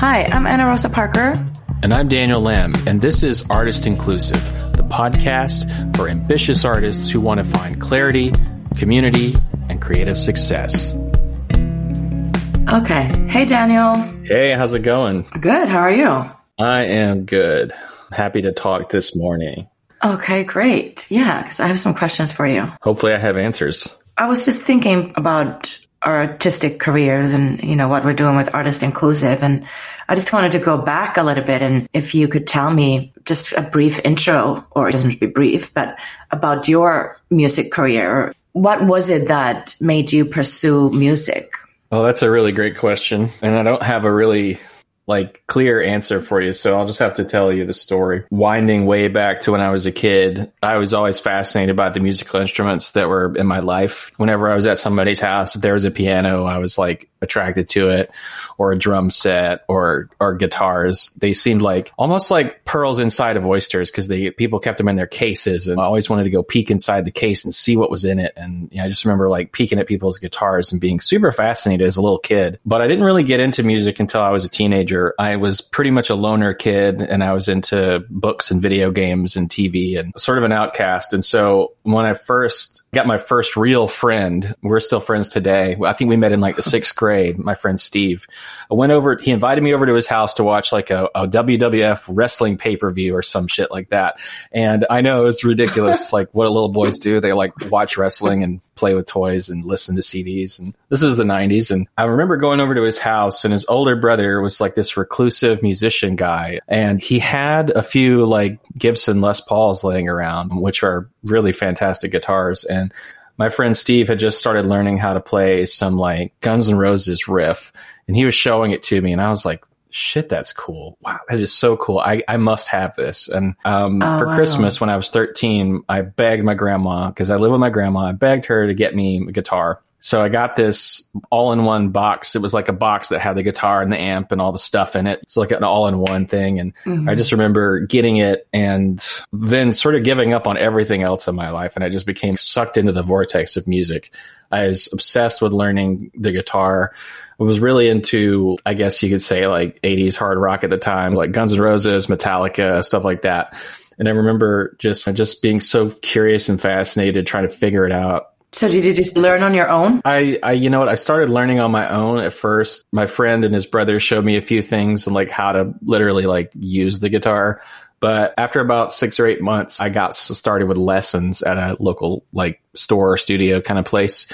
Hi, I'm Anna Rosa Parker. And I'm Daniel Lamb, and this is Artist Inclusive, the podcast for ambitious artists who want to find clarity, community, and creative success. Okay. Hey, Daniel. Hey, how's it going? Good. How are you? I am good. Happy to talk this morning. Okay, great. Yeah, because I have some questions for you. Hopefully, I have answers. I was just thinking about our artistic careers and, you know, what we're doing with Artist Inclusive. And I just wanted to go back a little bit. And if you could tell me just a brief intro, or it doesn't be brief, but about your music career. What was it that made you pursue music? Oh, that's a really great question. And I don't have a really like clear answer for you. So I'll just have to tell you the story. Winding way back to when I was a kid, I was always fascinated by the musical instruments that were in my life. Whenever I was at somebody's house, if there was a piano, I was like attracted to it or a drum set or or guitars. They seemed like almost like pearls inside of oysters because they people kept them in their cases and I always wanted to go peek inside the case and see what was in it. And you know, I just remember like peeking at people's guitars and being super fascinated as a little kid. But I didn't really get into music until I was a teenager I was pretty much a loner kid and I was into books and video games and TV and sort of an outcast. And so when I first got my first real friend, we're still friends today. I think we met in like the sixth grade, my friend Steve. I went over, he invited me over to his house to watch like a, a WWF wrestling pay per view or some shit like that. And I know it's ridiculous, like what little boys do. They like watch wrestling and play with toys and listen to CDs. And this is the 90s. And I remember going over to his house and his older brother was like this reclusive musician guy. And he had a few like Gibson Les Pauls laying around, which are really fantastic guitars. And my friend Steve had just started learning how to play some like Guns N' Roses riff and he was showing it to me and I was like, shit, that's cool. Wow, that is so cool. I, I must have this. And um, oh, for wow. Christmas, when I was 13, I begged my grandma, because I live with my grandma, I begged her to get me a guitar. So I got this all in one box. It was like a box that had the guitar and the amp and all the stuff in it. So like an all in one thing. And mm-hmm. I just remember getting it and then sort of giving up on everything else in my life. And I just became sucked into the vortex of music. I was obsessed with learning the guitar. I was really into, I guess you could say like 80s hard rock at the time, like Guns N' Roses, Metallica, stuff like that. And I remember just, just being so curious and fascinated trying to figure it out so did you just learn on your own? I, I, you know what? I started learning on my own at first. My friend and his brother showed me a few things and like how to literally like use the guitar. But after about six or eight months, I got started with lessons at a local like store or studio kind of place.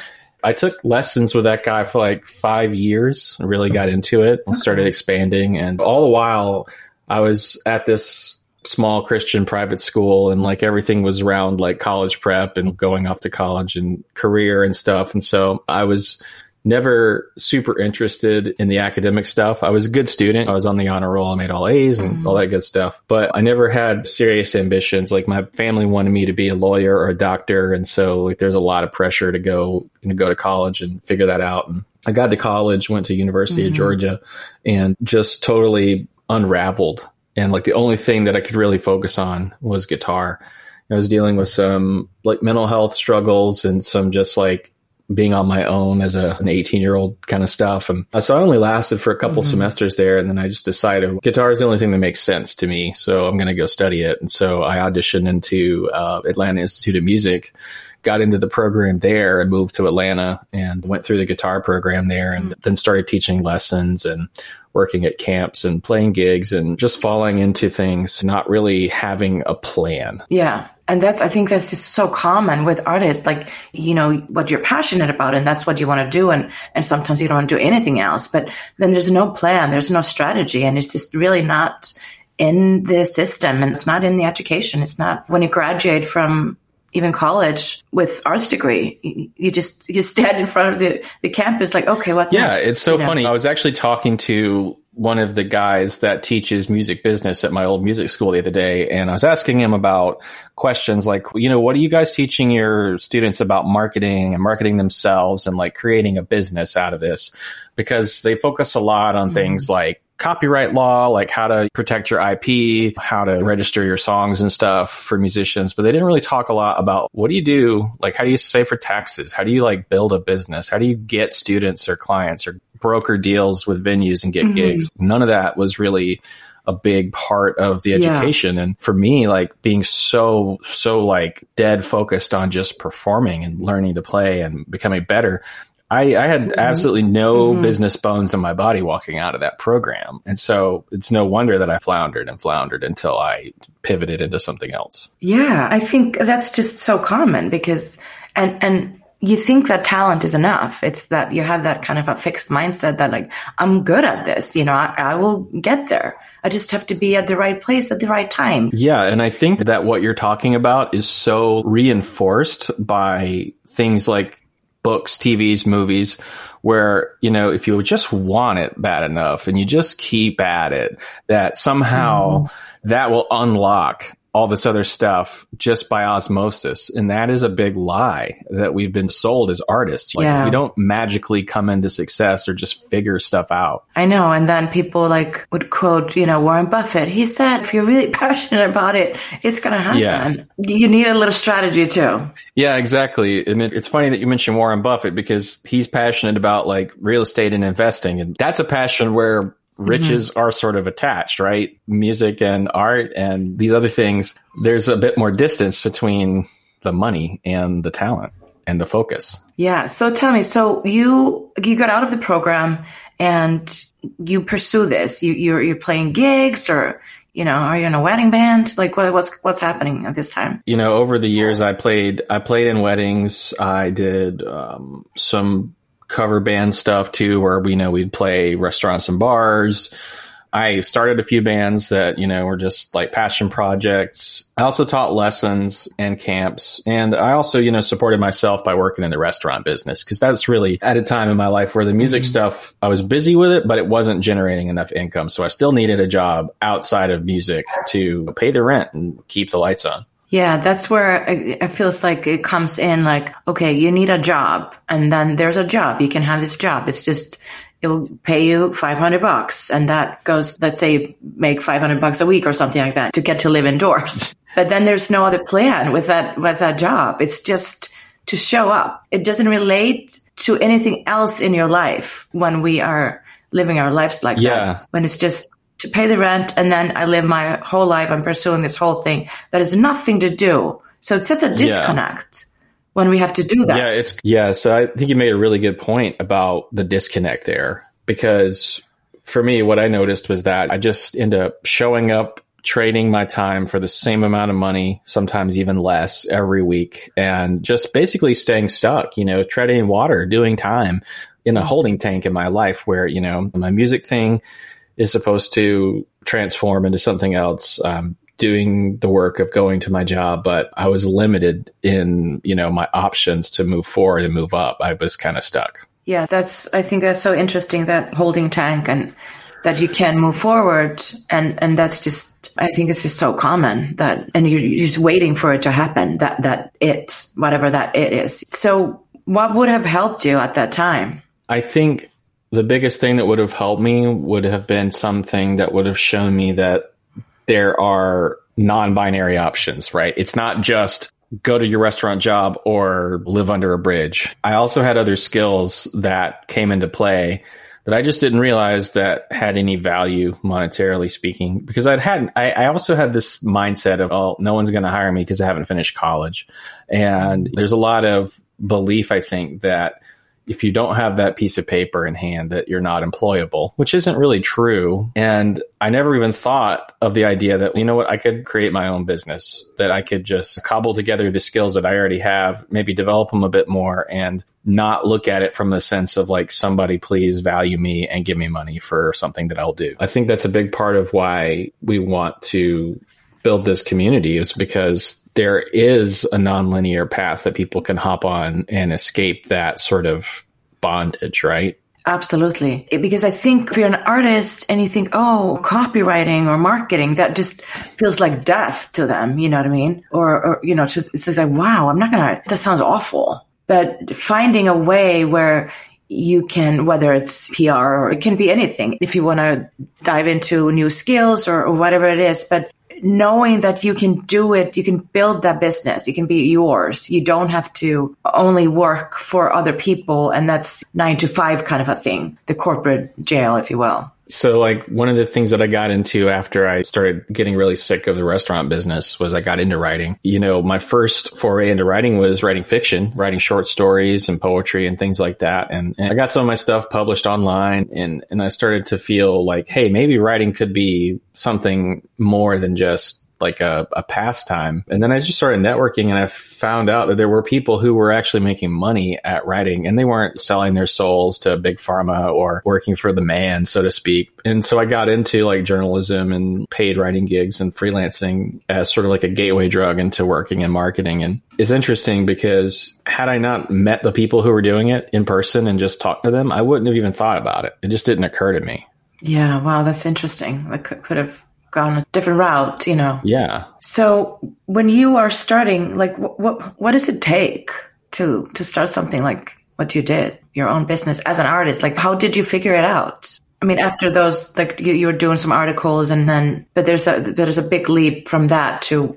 I took lessons with that guy for like five years. I really got into it and started expanding. And all the while I was at this small Christian private school and like everything was around like college prep and going off to college and career and stuff. And so I was never super interested in the academic stuff. I was a good student. I was on the honor roll. I made all A's and mm-hmm. all that good stuff, but I never had serious ambitions. Like my family wanted me to be a lawyer or a doctor. And so like there's a lot of pressure to go, and to go to college and figure that out. And I got to college, went to University mm-hmm. of Georgia and just totally unraveled and like the only thing that I could really focus on was guitar. I was dealing with some like mental health struggles and some just like being on my own as a, an 18 year old kind of stuff. And so I only lasted for a couple mm-hmm. semesters there. And then I just decided guitar is the only thing that makes sense to me. So I'm going to go study it. And so I auditioned into uh, Atlanta Institute of Music, got into the program there and moved to Atlanta and went through the guitar program there and mm-hmm. then started teaching lessons and working at camps and playing gigs and just falling into things, not really having a plan. Yeah. And that's, I think that's just so common with artists, like, you know, what you're passionate about and that's what you want to do. And, and sometimes you don't want to do anything else, but then there's no plan, there's no strategy and it's just really not in the system and it's not in the education. It's not when you graduate from even college with arts degree. You just you stand in front of the the campus like, okay, what? Yeah, next? it's so you funny. Know? I was actually talking to one of the guys that teaches music business at my old music school the other day, and I was asking him about questions like, you know, what are you guys teaching your students about marketing and marketing themselves and like creating a business out of this? Because they focus a lot on mm-hmm. things like copyright law, like how to protect your IP, how to register your songs and stuff for musicians, but they didn't really talk a lot about what do you do? Like, how do you save for taxes? How do you like build a business? How do you get students or clients or broker deals with venues and get Mhm. gigs. None of that was really a big part of the Yeah. education. And for me, like being so, so like dead focused on just performing and learning to play and becoming better. I, I had absolutely no Mhm. business bones in my body walking out of that program. And so it's no wonder that I floundered and floundered until I pivoted into something else. Yeah, I think that's just so common because, and, and you think that talent is enough. It's that you have that kind of a fixed mindset that like, I'm good at this, you know, I, I will get there. I just have to be at the right place at the right time. Yeah, and I think that what you're talking about is so reinforced by things like books, TVs, movies, where, you know, if you just want it bad enough and you just keep at it, that somehow hmm. that will unlock all this other stuff just by osmosis. And that is a big lie that we've been sold as artists. Like Yeah. we don't magically come into success or just figure stuff out. I know. And then people like would quote, you know, Warren Buffett. He said, if you're really passionate about it, it's going to happen. Yeah. You need a little strategy too. Yeah, exactly. And it, it's funny that you mentioned Warren Buffett because he's passionate about like real estate and investing. And that's a passion where riches are sort of attached, right? Music and art and these other things. There's a bit more distance between the money and the talent and the focus. Yeah. So tell me, so you, you got out of the program and you pursue this. You, you're, you're playing gigs or, you know, are you in a wedding band? Like what, what's, what's happening at this time? You know, over the years, I played, I played in weddings. I did, um, some cover band stuff too, where we know we'd play restaurants and bars. I started a few bands that, you know, were just like passion projects. I also taught lessons and camps. And I also, you know, supported myself by working in the restaurant business because that's really at a time in my life where the music mm-hmm. stuff, I was busy with it, but it wasn't generating enough income. So I still needed a job outside of music to pay the rent and keep the lights on. Yeah, that's where it feels like it comes in like, okay, you need a job and then there's a job. You can have this job. It's just, it will pay you 500 bucks and that goes, let's say you make 500 bucks a week or something like that to get to live indoors. But then there's no other plan with that, with that job. It's just to show up. It doesn't relate to anything else in your life when we are living our lives like Yeah. that. When it's just to pay the rent and then I live my whole life. I'm pursuing this whole thing that has nothing to do. So it's such a disconnect when we have to do that. Yeah, it's yeah. So I think you made a really good point about the disconnect there because for me, what I noticed was that I just end up showing up, trading my time for the same amount of money, sometimes even less every week, and just basically staying stuck. You know, treading water, doing time in a holding tank in my life where you know my music thing is supposed to transform into something else. Um, doing the work of going to my job, but I was limited in, you know, my options to move forward and move up. I was kind of stuck. Yeah, that's, I think that's so interesting that holding tank and that you can move forward. And, and that's just, I think it's just so common that, and you're, you're just waiting for it to happen, that, that it, whatever that it is. So what would have helped you at that time? I think the biggest thing that would have helped me would have been something that would have shown me that there are non-binary options, right? It's not just go to your restaurant job or live under a bridge. I also had other skills that came into play that I just didn't realize that had any value monetarily speaking because I'd had, I, I also had this mindset of, oh, no one's going to hire me because I haven't finished college. And there's a lot of belief, I think, that if you don't have that piece of paper in hand that you're not employable, which isn't really true. And I never even thought of the idea that, you know what, I could create my own business, that I could just cobble together the skills that I already have, maybe develop them a bit more and not look at it from the sense of like, somebody please value me and give me money for something that I'll do. I think that's a big part of why we want to build this community is because there is a nonlinear path that people can hop on and escape that sort of bondage, right? Absolutely. Because I think if you're an artist and you think, oh, copywriting or marketing, that just feels like death to them. You know what I mean? Or, or you know, to, it's like, wow, I'm not going to, that sounds awful. But finding a way where you can, whether it's PR or it can be anything, if you want to dive into new skills or, or whatever it is, but knowing that you can do it, you can build that business, it can be yours. You don't have to only work for other people and that's nine to five kind of a thing, the corporate jail, if you will. So like one of the things that I got into after I started getting really sick of the restaurant business was I got into writing. You know, my first foray into writing was writing fiction, writing short stories and poetry and things like that. And, and I got some of my stuff published online and, and I started to feel like, hey, maybe writing could be something more than just like a, a pastime. And then I just started networking and I found out that there were people who were actually making money at writing and they weren't selling their souls to big pharma or working for the man, so to speak. And so I got into like journalism and paid writing gigs and freelancing as sort of like a gateway drug into working in marketing. And it's interesting because had I not met the people who were doing it in person and just talked to them, I wouldn't have even thought about it. It just didn't occur to me. Yeah, wow, that's interesting. That could, could have gone a different route, you know. Yeah. So when you are starting, like, what what, what does it take to to start something like what you did, your own business as an artist? Like, how did you figure it out? I mean, after those, like, you, you were doing some articles, and then, but there's a there's a big leap from that to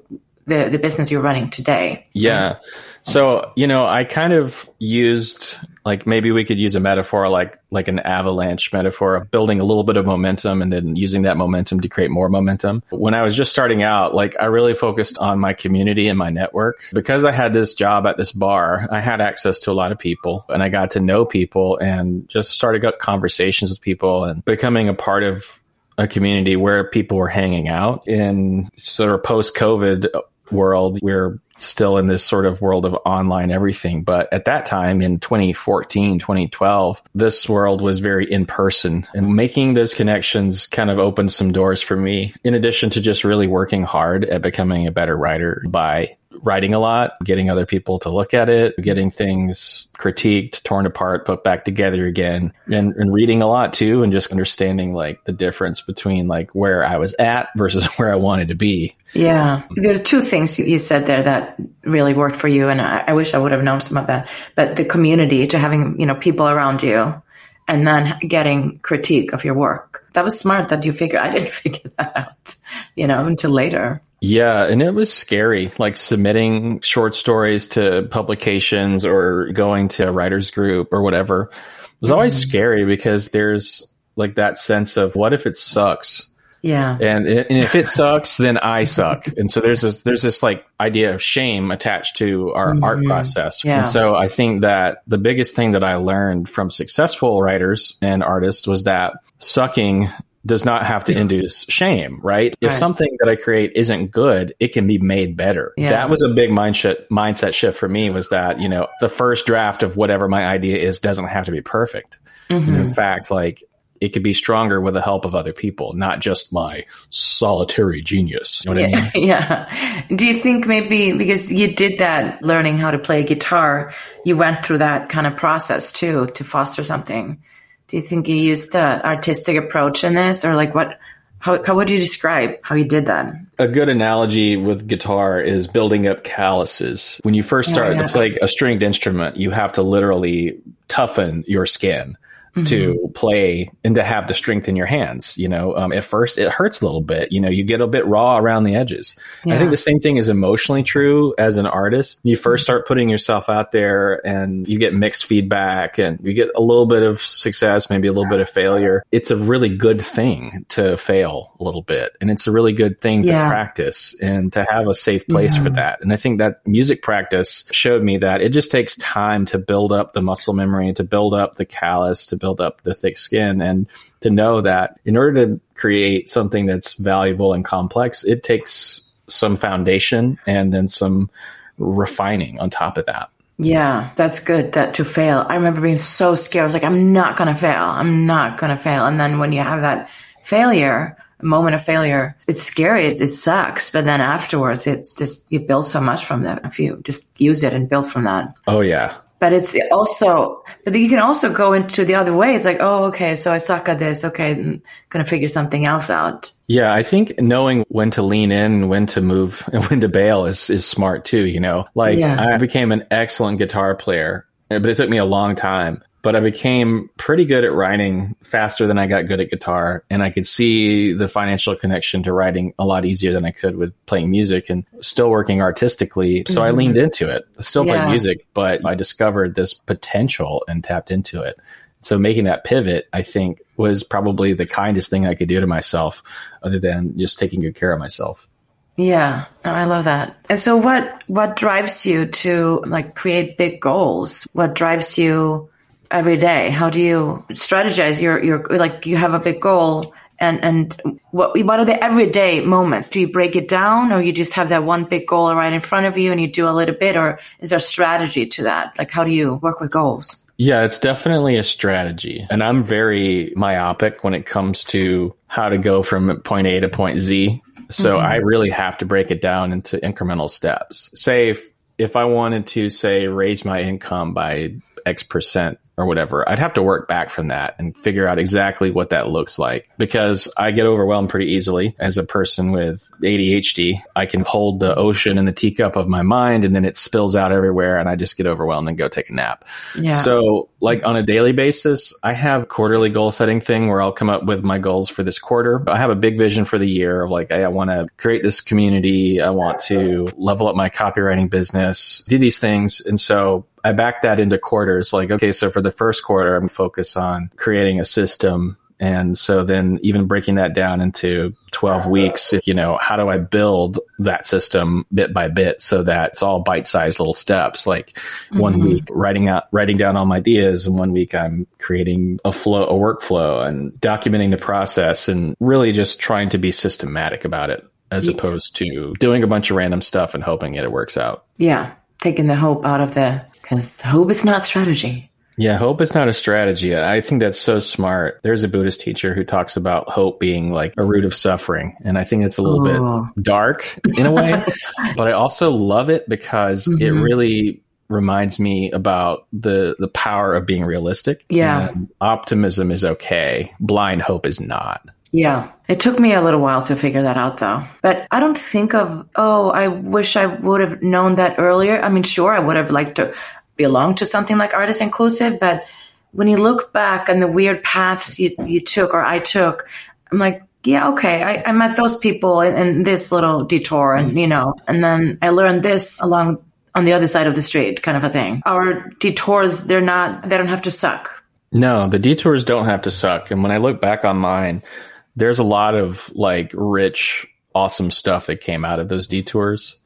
the the business you're running today. Yeah. So, you know, I kind of used like maybe we could use a metaphor like like an avalanche metaphor of building a little bit of momentum and then using that momentum to create more momentum. When I was just starting out, like I really focused on my community and my network. Because I had this job at this bar, I had access to a lot of people and I got to know people and just started up conversations with people and becoming a part of a community where people were hanging out in sort of post COVID world. We're still in this sort of world of online everything. But at that time in 2014, 2012, this world was very in person and making those connections kind of opened some doors for me. In addition to just really working hard at becoming a better writer by writing a lot, getting other people to look at it, getting things critiqued, torn apart, put back together again, and, and reading a lot too, and just understanding like the difference between like where I was at versus where I wanted to be. Yeah. There are two things you said there that really worked for you. And I, I wish I would have known some of that, but the community to having, you know, people around you and then getting critique of your work. That was smart that you figured. I didn't figure that out, you know, until later. Yeah, and it was scary, like submitting short stories to publications or going to a writer's group or whatever. It was always mm-hmm. scary because there's like that sense of what if it sucks? Yeah. And, and if it sucks, then I suck. And so there's this, there's this like idea of shame attached to our mm-hmm. art process. Yeah. And so I think that the biggest thing that I learned from successful writers and artists was that sucking does not have to induce shame, right? If right. something that I create isn't good, it can be made better. Yeah. That was a big mindset mindset shift for me was that, you know, the first draft of whatever my idea is doesn't have to be perfect. Mm-hmm. in fact, like it could be stronger with the help of other people, not just my solitary genius. You know yeah, I mean? yeah. Do you think maybe because you did that learning how to play guitar, you went through that kind of process too to foster something? Do you think you used an artistic approach in this or like what, how, how would you describe how you did that? A good analogy with guitar is building up calluses. When you first oh, start oh, yeah. to play a stringed instrument, you have to literally toughen your skin mm-hmm. to play and to have the strength in your hands. You know, um, at first it hurts a little bit. You know, you get a bit raw around the edges. Yeah. I think the same thing is emotionally true as an artist. You first start putting yourself out there and you get mixed feedback and you get a little bit of success, maybe a little bit of failure. It's a really good thing to fail a little bit. And it's a really good thing yeah. to practice and to have a safe place yeah. for that. And I think that music practice showed me that it just takes time to build up the muscle memory, to build up the callus, to build up the thick skin and to know that in order to create something that's valuable and complex, it takes some foundation and then some refining on top of that. Yeah, that's good that to fail. I remember being so scared. I was like, I'm not going to fail. I'm not going to fail. And then when you have that failure, a moment of failure, it's scary. It, it, sucks. But then afterwards, it's just, you build so much from that if you just use it and build from that. Oh, yeah but it's also, but you can also go into the other way. It's like, oh, okay, so I suck at this. Okay, I'm going to figure something else out. Yeah, I think knowing when to lean in, when to move, and when to bail is, is smart too, you know? Like, yeah. I became an excellent guitar player, but it took me a long time. But I became pretty good at writing faster than I got good at guitar. And I could see the financial connection to writing a lot easier than I could with playing music and still working artistically. So mm-hmm. I leaned into it, still yeah. play music, but I discovered this potential and tapped into it. So making that pivot, I think was probably the kindest thing I could do to myself other than just taking good care of myself. Yeah, I love that. And so what what drives you to like create big goals? What drives you every day? How do you strategize your your like you have a big goal and and what what are the everyday moments? Do you break it down or you just have that one big goal right in front of you and you do a little bit or is there strategy to that? Like how do you work with goals? Yeah, it's definitely a strategy. And I'm very myopic when it comes to how to go from point A to point Z. So mm-hmm. I really have to break it down into incremental steps. Say if, if I wanted to say raise my income by X percent or whatever, I'd have to work back from that and figure out exactly what that looks like because I get overwhelmed pretty easily as a person with ADHD. I can hold the ocean in the teacup of my mind and then it spills out everywhere and I just get overwhelmed and go take a nap. Yeah. So like on a daily basis, I have quarterly goal setting thing where I'll come up with my goals for this quarter. I have a big vision for the year of like, I want to create this community. I want to level up my copywriting business, do these things. And so I back that into quarters. Like, okay, so for the first quarter, I'm focused on creating a system. And so then even breaking that down into 12 weeks, you know, how do I build that system bit by bit so that it's all bite sized little steps? Like mm-hmm. one week writing out, writing down all my ideas and one week I'm creating a flow, a workflow and documenting the process and really just trying to be systematic about it as yeah. opposed to doing a bunch of random stuff and hoping that it works out. Yeah. Taking the hope out of the because hope is not strategy. Yeah, hope is not a strategy. I think that's so smart. There's a Buddhist teacher who talks about hope being like a root of suffering. And I think it's a little oh. bit dark in a way, but I also love it because mm-hmm. it really reminds me about the the power of being realistic. Yeah. And optimism is okay. Blind hope is not. Yeah. It took me a little while to figure that out though. But I don't think of, oh, I wish I would have known that earlier. I mean, sure, I would have liked to belong to something like Artist Inclusive, but when you look back on the weird paths you, you took or I took, I'm like, yeah, okay, I, I met those people in, in this little detour and, you know, and then I learned this along on the other side of the street kind of a thing. Our detours, they're not, they don't have to suck. No, the detours don't have to suck. And when I look back on mine, there's a lot of like rich, awesome stuff that came out of those detours.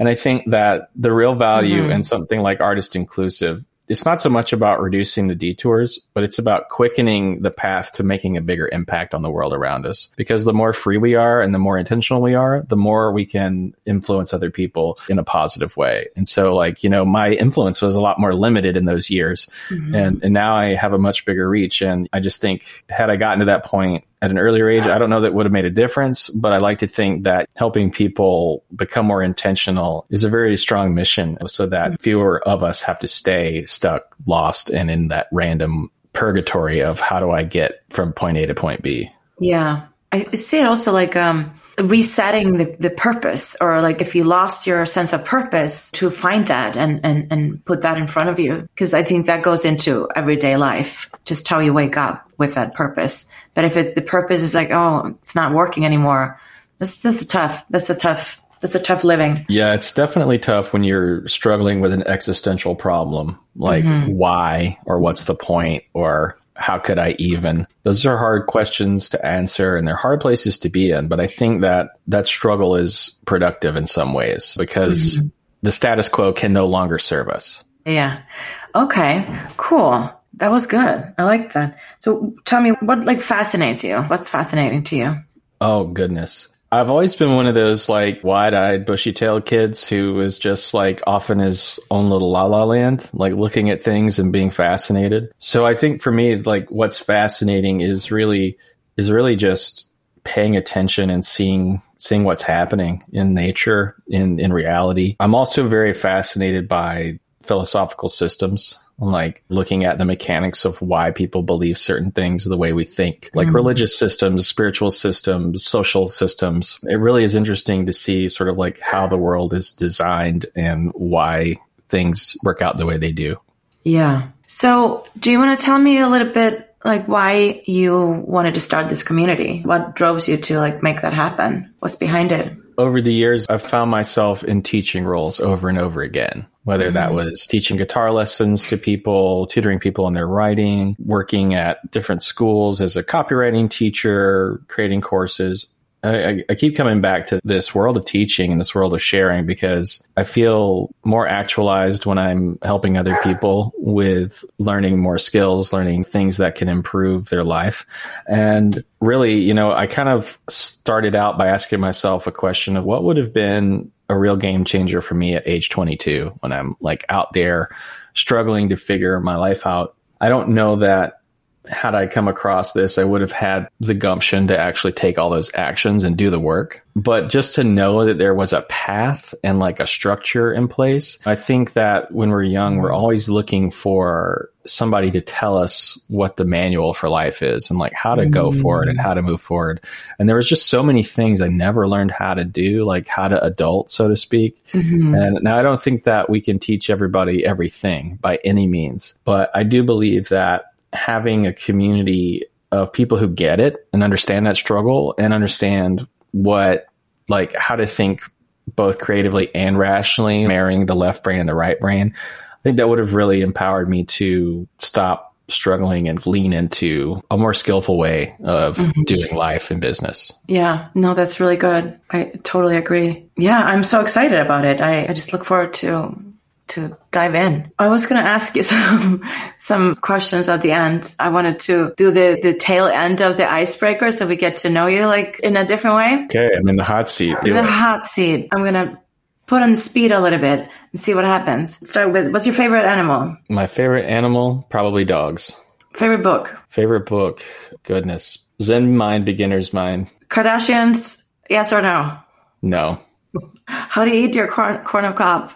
And I think that the real value mm-hmm. in something like artist inclusive it's not so much about reducing the detours, but it's about quickening the path to making a bigger impact on the world around us. Because the more free we are and the more intentional we are, the more we can influence other people in a positive way. And so like, you know, my influence was a lot more limited in those years. Mm-hmm. And, and now I have a much bigger reach. And I just think had I gotten to that point at an earlier age, I don't know that would have made a difference, but I like to think that helping people become more intentional is a very strong mission so that fewer of us have to stay stuck, lost, and in that random purgatory of how do I get from point A to point B. Yeah. I see it also like um, resetting the, the purpose or like if you lost your sense of purpose to find that and, and, and put that in front of you. Cause I think that goes into everyday life, just how you wake up with that purpose. But if it, the purpose is like, oh, it's not working anymore, that's, that's a tough, that's a tough, that's a tough living. Yeah, it's definitely tough when you're struggling with an existential problem, like mm-hmm. why or what's the point or how could I even? Those are hard questions to answer and they're hard places to be in. But I think that that struggle is productive in some ways because mm-hmm. the status quo can no longer serve us. Yeah. Okay. Cool. That was good. I like that. So tell me what like fascinates you? What's fascinating to you? Oh goodness. I've always been one of those like wide-eyed, bushy-tailed kids who is just like off in his own little la la land, like looking at things and being fascinated. So I think for me, like what's fascinating is really is really just paying attention and seeing seeing what's happening in nature, in in reality. I'm also very fascinated by philosophical systems like looking at the mechanics of why people believe certain things the way we think, like mm religious systems, spiritual systems, social systems. It really is interesting to see sort of like how the world is designed and why things work out the way they do. Yeah. So, do you want to tell me a little bit like why you wanted to start this community? What drove you to like make that happen? What's behind it? Over the years, I've found myself in teaching roles over and over again, whether mm-hmm. that was teaching guitar lessons to people, tutoring people in their writing, working at different schools as a copywriting teacher, creating courses. I, I, keep coming back to this world of teaching and this world of sharing because I feel more actualized when I'm helping other people with learning more skills, learning things that can improve their life. And really, you know, I kind of started out by asking myself a question of what would have been a real game changer for me at age 22 when I'm like out there struggling to figure my life out. I don't know that had I come across this, I would have had the gumption to actually take all those actions and do the work. But just to know that there was a path and like a structure in place, I think that when we're young, we're always looking for somebody to tell us what the manual for life is and like how to go mm. forward and how to move forward. And there was just so many things I never learned how to do, like how to adult, so to speak. Mm-hmm. And now I don't think that we can teach everybody everything by any means, but I do believe that having a community of people who get it and understand that struggle and understand what, like, how to think both creatively and rationally, marrying the left brain and the right brain. I think that would have really empowered me to stop struggling and lean into a more skillful way of mm-hmm. doing life and business. Yeah, no, that's really good. I totally agree. Yeah, I'm so excited about it. I, I just look forward to to dive in. I was going to ask you some some questions at the end. I wanted to do the the tail end of the icebreaker so we get to know you like in a different way. Okay, I'm in the hot seat. Do the it. hot seat. I'm going to put on the speed a little bit and see what happens. Start with what's your favorite animal? My favorite animal, probably dogs. Favorite book? Favorite book. Goodness. Zen Mind, Beginner's Mind. Kardashians, yes or no? No. How do you eat your corn, corn of cob?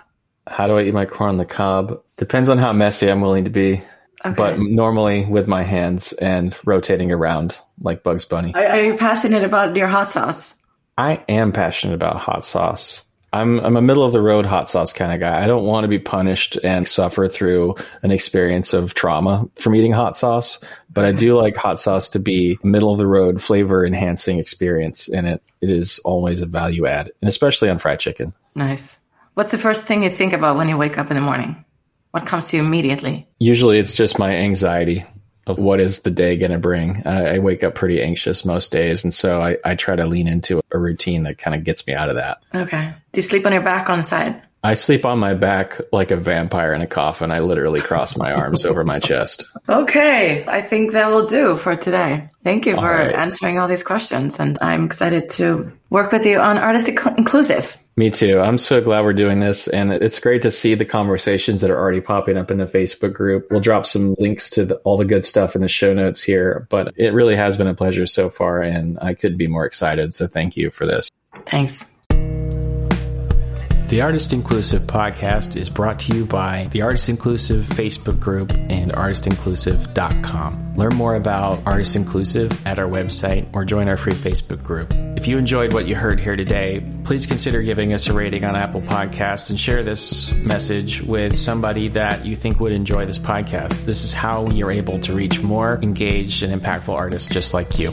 How do I eat my corn on the cob? Depends on how messy I'm willing to be. Okay. But normally with my hands and rotating around like Bugs Bunny. Are, are you passionate about your hot sauce? I am passionate about hot sauce. I'm I'm a middle of the road hot sauce kind of guy. I don't want to be punished and suffer through an experience of trauma from eating hot sauce, but I do like hot sauce to be middle of the road flavor enhancing experience and it it is always a value add, and especially on fried chicken. Nice. What's the first thing you think about when you wake up in the morning? What comes to you immediately? Usually it's just my anxiety of what is the day going to bring. I wake up pretty anxious most days. And so I, I try to lean into a routine that kind of gets me out of that. Okay. Do you sleep on your back on the side? I sleep on my back like a vampire in a coffin. I literally cross my arms over my chest. Okay. I think that will do for today. Thank you for right. answering all these questions. And I'm excited to work with you on Artist Inclusive. Me too. I'm so glad we're doing this. And it's great to see the conversations that are already popping up in the Facebook group. We'll drop some links to the, all the good stuff in the show notes here, but it really has been a pleasure so far. And I couldn't be more excited. So thank you for this. Thanks. The Artist Inclusive podcast is brought to you by the Artist Inclusive Facebook group and artistinclusive.com. Learn more about Artist Inclusive at our website or join our free Facebook group. If you enjoyed what you heard here today, please consider giving us a rating on Apple Podcast and share this message with somebody that you think would enjoy this podcast. This is how you're able to reach more engaged and impactful artists just like you.